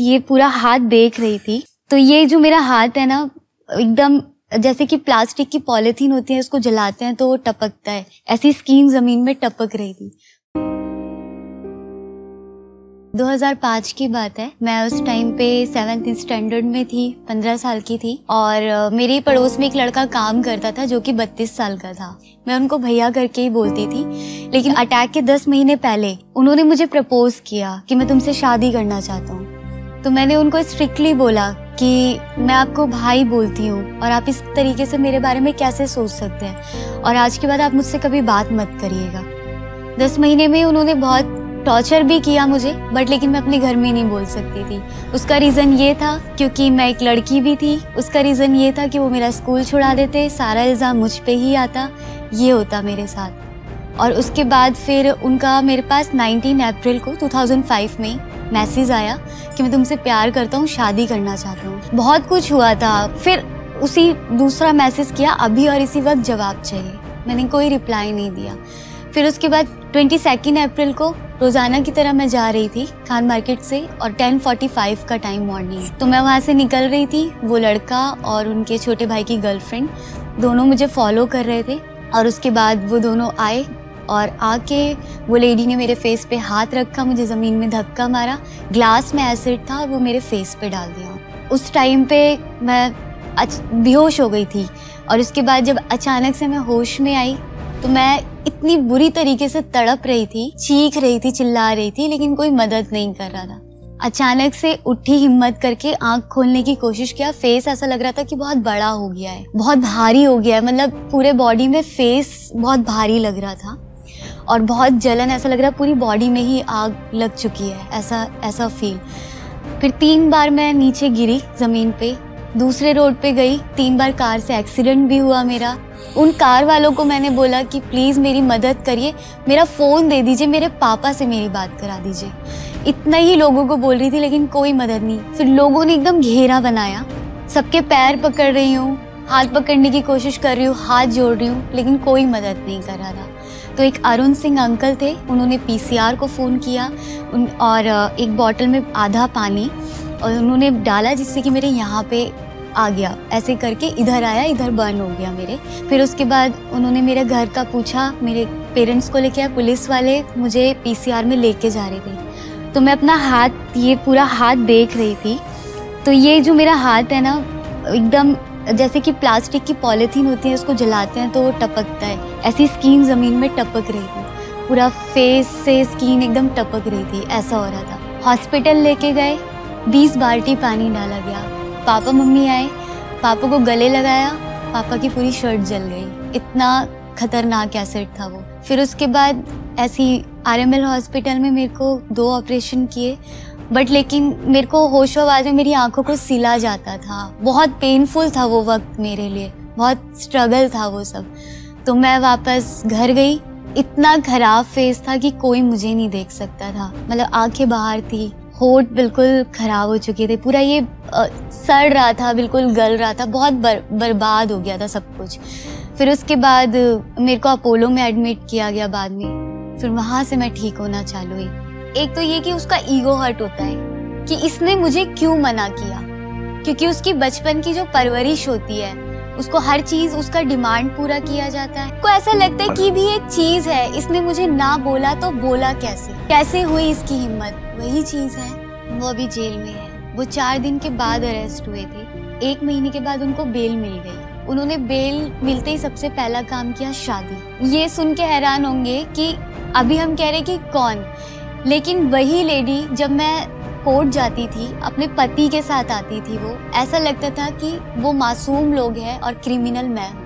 ये पूरा हाथ देख रही थी। तो ये जो मेरा हाथ है ना, एकदम जैसे कि प्लास्टिक की पॉलिथीन होती है, उसको जलाते हैं तो वो टपकता है। ऐसी स्कीन ज़मीन में टपक रही थी। 2005 की बात है। मैं उस टाइम पे सेवेंथ स्टैंडर्ड में थी, पंद्रह साल की थी। और मेरे पड़ोस में एक लड़का काम करता था जो कि बत्तीस साल का था। मैं उनको भैया करके ही बोलती थी। लेकिन अटैक के दस महीने पहले उन्होंने मुझे प्रपोज किया कि मैं तुमसे शादी करना चाहता हूँ। तो मैंने उनको स्ट्रिक्टली बोला कि मैं आपको भाई बोलती हूँ और आप इस तरीके से मेरे बारे में कैसे सोच सकते हैं? और आज के बाद आप मुझसे कभी बात मत करिएगा। दस महीने में उन्होंने बहुत टॉर्चर भी किया मुझे बट लेकिन मैं अपने घर में नहीं बोल सकती थी। उसका रीज़न ये था क्योंकि मैं एक लड़की भी थी। उसका रीज़न ये था कि वो मेरा स्कूल छुड़ा देते, सारा इल्ज़ाम मुझ पर ही आता। ये होता मेरे साथ। और उसके बाद फिर उनका मेरे पास 19 अप्रैल को 2005 में मैसेज आया कि मैं तुमसे प्यार करता हूँ, शादी करना चाहता हूँ। बहुत कुछ हुआ था। फिर उसी दूसरा मैसेज किया, अभी और इसी वक्त जवाब चाहिए। मैंने कोई रिप्लाई नहीं दिया। फिर उसके बाद ट्वेंटी सेकेंड अप्रैल को रोज़ाना की तरह मैं जा रही थी खान मार्केट से और टेन फोर्टी फाइव का टाइम मॉर्निंग तो मैं वहाँ से निकल रही थी, वो लड़का और उनके छोटे भाई की गर्लफ्रेंड दोनों मुझे फॉलो कर रहे थे और उसके बाद वो दोनों आए। और आके वो लेडी ने मेरे फेस पे हाथ रखा, मुझे ज़मीन में धक्का मारा ग्लास में एसिड था और वो मेरे फेस पे डाल दिया। उस टाइम पे मैं बेहोश हो गई थी और उसके बाद जब अचानक से मैं होश में आई तो मैं इतनी बुरी तरीके से तड़प रही थी, चीख रही थी, चिल्ला रही थी, लेकिन कोई मदद नहीं कर रहा था। अचानक से उठी हिम्मत करके आँख खोलने की कोशिश किया फेस ऐसा लग रहा था कि बहुत बड़ा हो गया है, बहुत भारी हो गया है मतलब पूरे बॉडी में फेस बहुत भारी लग रहा था। और बहुत जलन, ऐसा लग रहा है पूरी बॉडी में ही आग लग चुकी है, ऐसा ऐसा फील फिर तीन बार मैं नीचे गिरी ज़मीन पे, दूसरे रोड पे गई, तीन बार कार से एक्सीडेंट भी हुआ मेरा. उन कार वालों को मैंने बोला कि प्लीज़ मेरी मदद करिए, मेरा फ़ोन दे दीजिए, मेरे पापा से मेरी बात करा दीजिए. इतना ही लोगों को बोल रही थी, लेकिन कोई मदद नहीं. फिर लोगों ने एकदम घेरा बनाया. सबके पैर पकड़ रही हूँ, हाथ पकड़ने की कोशिश कर रही हूँ, हाथ जोड़ रही हूँ, लेकिन कोई मदद नहीं कर रहा था. तो एक अरुण सिंह अंकल थे, उन्होंने पीसीआर को फ़ोन किया, उन, और एक बॉटल में आधा पानी, और उन्होंने डाला जिससे कि मेरे यहाँ पे आ गया। ऐसे करके इधर आया, इधर बर्न हो गया मेरे। फिर उसके बाद उन्होंने मेरे घर का पूछा, मेरे पेरेंट्स को लेके आया, पुलिस वाले मुझे पीसीआर में लेके जा रहे थे। तो मैं अपना हाथ, ये पूरा हाथ देख रही थी। तो ये जो मेरा हाथ है ना, एकदम जैसे कि प्लास्टिक की पॉलीथीन होती है, उसको जलाते हैं तो वो टपकता है। ऐसी स्किन ज़मीन में टपक रही थी। पूरा फेस से स्किन एकदम टपक रही थी, ऐसा हो रहा था। हॉस्पिटल लेके गए, बीस बाल्टी पानी डाला गया। पापा मम्मी आए, पापा को गले लगाया, पापा की पूरी शर्ट जल गई। इतना खतरनाक एसिड था वो। फिर उसके बाद ऐसी आरएमएल हॉस्पिटल में मेरे को दो ऑपरेशन किए। बट लेकिन मेरे को होश आवाज़ में मेरी आँखों को सिला जाता था। बहुत पेनफुल था वो वक्त मेरे लिए। बहुत स्ट्रगल था वो सब। तो मैं वापस घर गई। इतना खराब फेस था कि कोई मुझे नहीं देख सकता था। मतलब आँखें बाहर थी। होठ बिल्कुल ख़राब हो चुके थे। पूरा ये सड़ रहा था बिल्कुल गल रहा था। बहुत बर, बर्बाद हो गया था सब कुछ। फिर उसके बाद मेरे को अपोलो में एडमिट किया गया बाद में। फिर वहाँ से मैं ठीक होना चालू हुई। एक तो ये कि उसका ईगो हर्ट होता है कि इसने मुझे क्यों मना किया? क्योंकि उसकी बचपन की जो परवरिश होती है, उसको हर चीज़, उसका डिमांड पूरा किया जाता है। को ऐसा लगता है कि भी एक चीज़ है, इसने मुझे ना बोला तो बोला कैसे? कैसे हुई इसकी हिम्मत? वही चीज़ है। वो अभी जेल में है। वो चार दिन के बाद अरेस्ट हुए थे। एक महीने के बाद उनको बेल मिल गई। उन्होंने बेल मिलते ही सबसे पहला काम किया शादी। ये सुन के हैरान होंगे कि अभी हम कह रहे कि कौन? लेकिन वही लेडी जब मैं कोर्ट जाती थी, अपने पति के साथ आती थी वो, ऐसा लगता था कि वो मासूम लोग हैं और क्रिमिनल मैं